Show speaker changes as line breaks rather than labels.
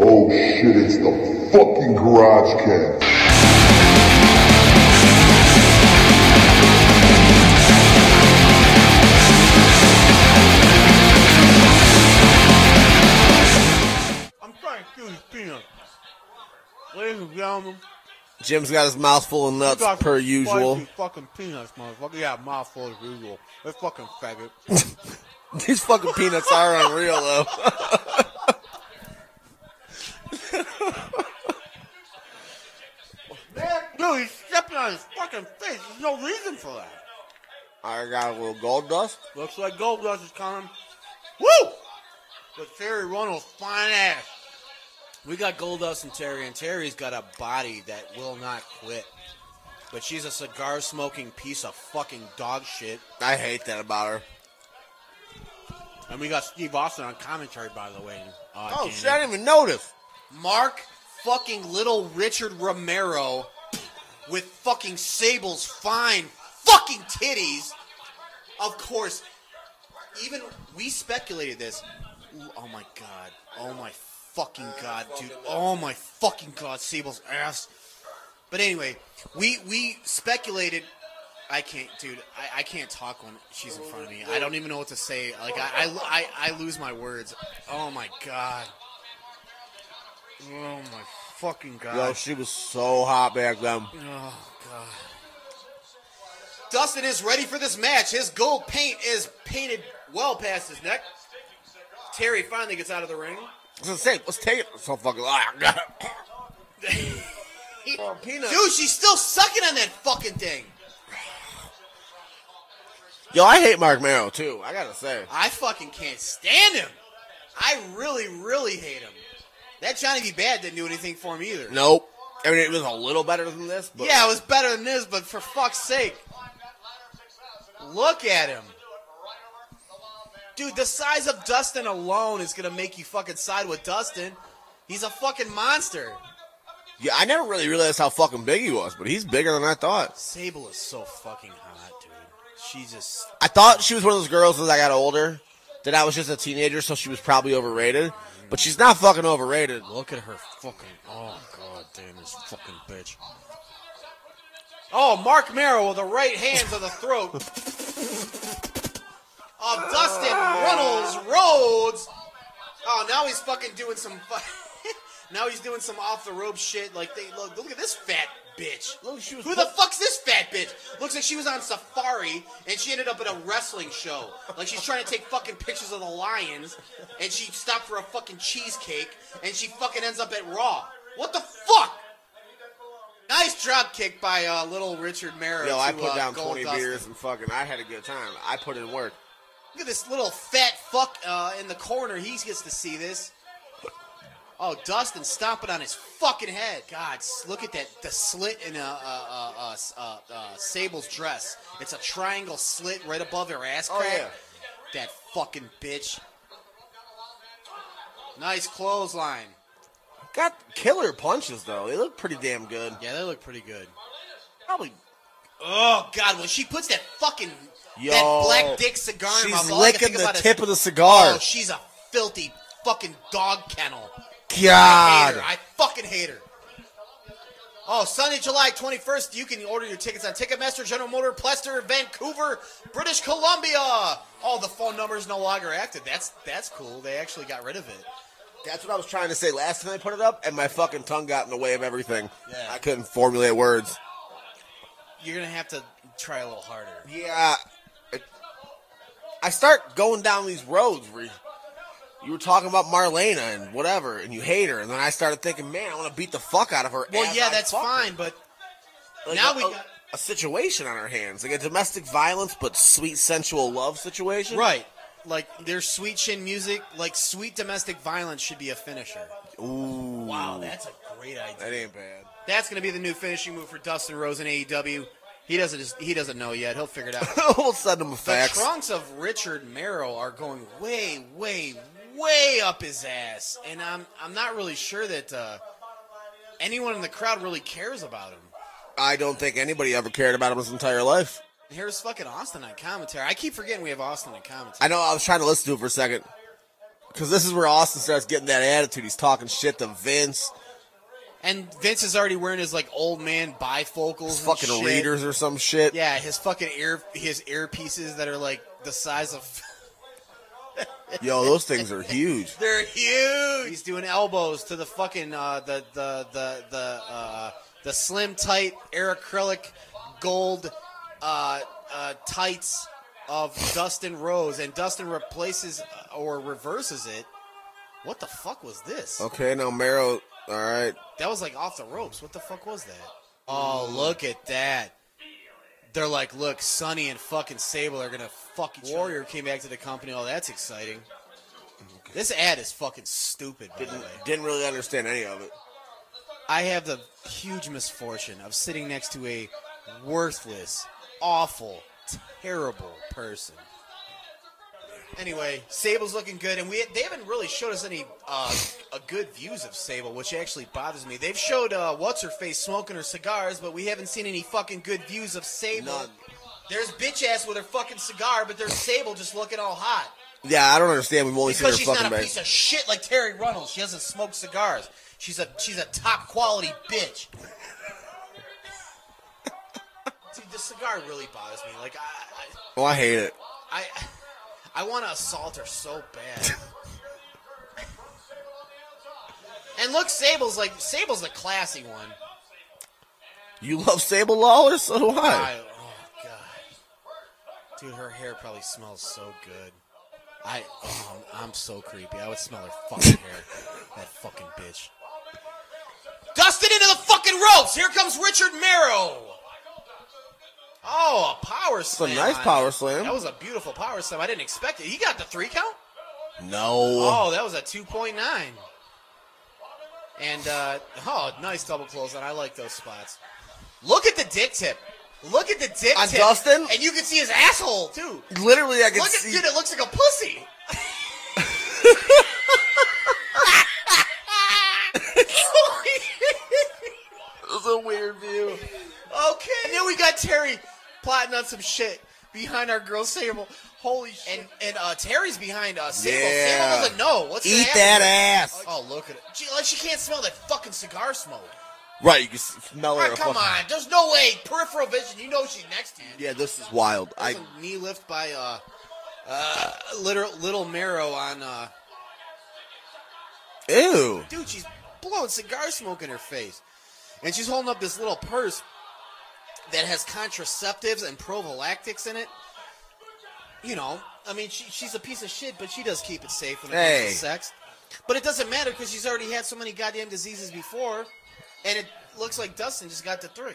Oh shit, it's the fucking Garage Cast.
I'm trying to chew these peanuts. Ladies and gentlemen,
Jim's got his mouth full of nuts
got
per
some
usual.
fucking peanuts, motherfucker. Yeah, mouthful as usual. This fucking faggot.
These fucking peanuts are unreal though.
Dude, he's stepping on his fucking face. There's no reason for that.
I got a little gold dust.
Looks like Goldust is coming. Woo! But Terri Runnels, fine ass. We got Goldust and Terri, and Terri's got a body that will not quit. But she's a cigar smoking piece of fucking dog shit.
I hate that about her.
And we got Steve Austin on commentary, by the way. Uh,
Oh
Danny.
shit! I didn't even notice.
Mark fucking little Richard Romero with fucking Sable's fine fucking titties. Of course, even we speculated this. Ooh, Oh my god. Oh my fucking god, dude. Oh my fucking god, Sable's ass. But anyway, we we speculated. I can't, dude. I, I can't talk when she's in front of me. I don't even know what to say. Like I I, I, I lose my words. Oh my god. Oh my fucking god.
Yo, she was so hot back then.
Oh god. Dustin is ready for this match. His gold paint is painted well past his neck. Terri finally gets out of the ring.
I was gonna say, let's take it. So fucking. Ah, I got it. Oh.
Dude, she's still sucking on that fucking thing.
Yo, I hate Mark Mero too. I gotta say.
I fucking can't stand him. I really, really hate him. That Johnny B. Badd didn't do anything for him either.
Nope. I mean, it was a little better than this, but
Yeah, it was better than this, but for fuck's sake. Look at him. Dude, the size of Dustin alone is gonna make you fucking side with Dustin. He's a fucking monster.
yeah, I never really realized how fucking big he was, but he's bigger than I thought.
Sable is so fucking hot, dude. She just
I thought she was one of those girls as I got older that I was just a teenager, so she was probably overrated. But she's not fucking overrated.
look at her fucking oh god damn this fucking bitch. Oh, Mark Mero with the right hand to the throat of Dustin Runnels Rhodes. Oh, now he's fucking doing some. Fu- now he's doing some off the rope shit. Like they look. Look at this fat bitch.
Look,
Who the fuck's this? Looks like she was on safari and she ended up at a wrestling show. Like she's trying to take fucking pictures of the lions, and she stopped for a fucking cheesecake, and she fucking ends up at Raw. What the fuck? Nice drop kick by uh, little Richard Merritt.
Yo, I put
uh,
down
Gold
20
Dustin.
beers and fucking, I had a good time. I put in work.
Look at this little fat fuck uh, in the corner. He gets to see this. Oh, Dustin stomping on his fucking head. God, look at that. The slit in uh, s- uh, uh, Sable's dress. It's a triangle slit right above her ass
Oh,
crack.
yeah.
That fucking bitch. Nice clothesline.
Got killer punches, though. They look pretty damn good.
Yeah, they look pretty good.
Probably.
Oh, God, when she puts that fucking
Yo,
that black dick cigar in my mouth, all I can
licking the
is-
tip of the cigar.
Oh, she's a filthy fucking dog kennel.
God.
her. I fucking hate her. Oh, Sunday, July 21st, you can order your tickets on Ticketmaster, General Motors Place, Vancouver, British Columbia. Oh, the phone number is no longer active. That's that's cool. They actually got rid of it.
That's what I was trying to say last time I put it up, and my fucking tongue got in the way of everything.
Yeah.
I couldn't formulate words.
You're gonna have to try a little harder.
Yeah. It, I start going down these roads where you, were talking about Marlena and whatever, and you hate her, and then I started thinking, man, I want to beat the fuck out of her.
Well, yeah,
I
that's
fuck her.
fine, but
Like
now
a,
we got-
a situation on our hands, like a domestic violence but sweet sensual love situation.
right, like there's sweet chin music, like sweet domestic violence should be a finisher.
Ooh.
Wow, that's a great idea.
that ain't bad.
That's going to be the new finishing move for Dustin Rhodes in AEW. He doesn't he doesn't know yet. He'll figure it out.
we'll send him a fax.
the trunks of Richard Merrill are going way, way, way up his ass, and I'm I'm not really sure that uh, anyone in the crowd really cares about him.
I don't think anybody ever cared about him his entire life.
Here's fucking Austin on commentary. I keep forgetting we have Austin on commentary.
I know. I was trying to listen to it for a second. Because this is where Austin starts getting that attitude. He's talking shit to Vince,
And Vince is already wearing his like old man bifocals,
his fucking
shit.
readers or some shit.
Yeah, his fucking ear, his earpieces that are like the size of.
Yo, those things are huge.
They're huge. He's doing elbows to the fucking uh, the the the the uh, the slim tight air acrylic gold uh, uh, tights of Dustin Rhodes, and Dustin replaces uh, or reverses it. What the fuck was this?
Okay, now Mero. All right.
That was like off the ropes. What the fuck was that? Oh, look at that. They're like, look, Sunny and fucking Sable are gonna fuck each Warrior came back to the company. Oh, that's exciting. This ad is fucking stupid, by
Didn't,
way.
didn't really understand any of it.
I have the huge misfortune of sitting next to a worthless, awful, terrible person. Anyway, Sable's looking good, and we they haven't really showed us any uh, a good views of Sable, which actually bothers me. They've showed uh, what's her face smoking her cigars, but we haven't seen any fucking good views of Sable.
None.
There's bitch ass with her fucking cigar, but there's Sable just looking all hot
Yeah, I don't understand. We've only
because
seen
she's
her
not a piece of shit like Terri Runnels. She doesn't smoke cigars. She's a she's a top quality bitch. Dude, the cigar really bothers me. Like I
Oh, I hate it.
I I, want to assault her so bad. and look, Sable's like Sable's the classy one.
You love Sable Lawler, so do I.
I, oh god, dude, her hair probably smells so good. I, oh, I'm so creepy. I would smell her fucking hair. That fucking bitch. Dusted into the fucking ropes. Here comes Richard Mero. Oh, a power slam.
nice
on
power slam.
That was a beautiful power slam. I didn't expect it. He got the three count.
No.
Oh, that was a 2.9. And, uh, oh, nice double close on. I like those spots. Look at the dick tip. Look at the dick
On
tip.
Dustin?
And you can see his asshole, too.
Literally, I can
Look at,
see.
dude, it looks like a pussy.
It was a weird view.
Okay. And then we got Terri plotting on some shit behind our girl Sable. Holy shit. And, and uh, Terri's behind us. Sable.
Yeah.
Sable doesn't know. What's gonna
Eat that ass.
Oh, look at it. She, like, she can't smell that fucking cigar smoke.
Right, you can smell her.
Right, come
fucking-
on. There's no way. Peripheral vision. You know she's next to you.
Yeah, this is wild. I
There's a knee lift by uh, uh, little, little Mero on. Uh,
ew.
dude, she's blowing cigar smoke in her face. And she's holding up this little purse that has contraceptives and prophylactics in it. You know, I mean, she, she's a piece of shit, but she does keep it safe when it
Hey.
comes to sex. But it doesn't matter because she's already had so many goddamn diseases before, and it looks like Dustin just got the three.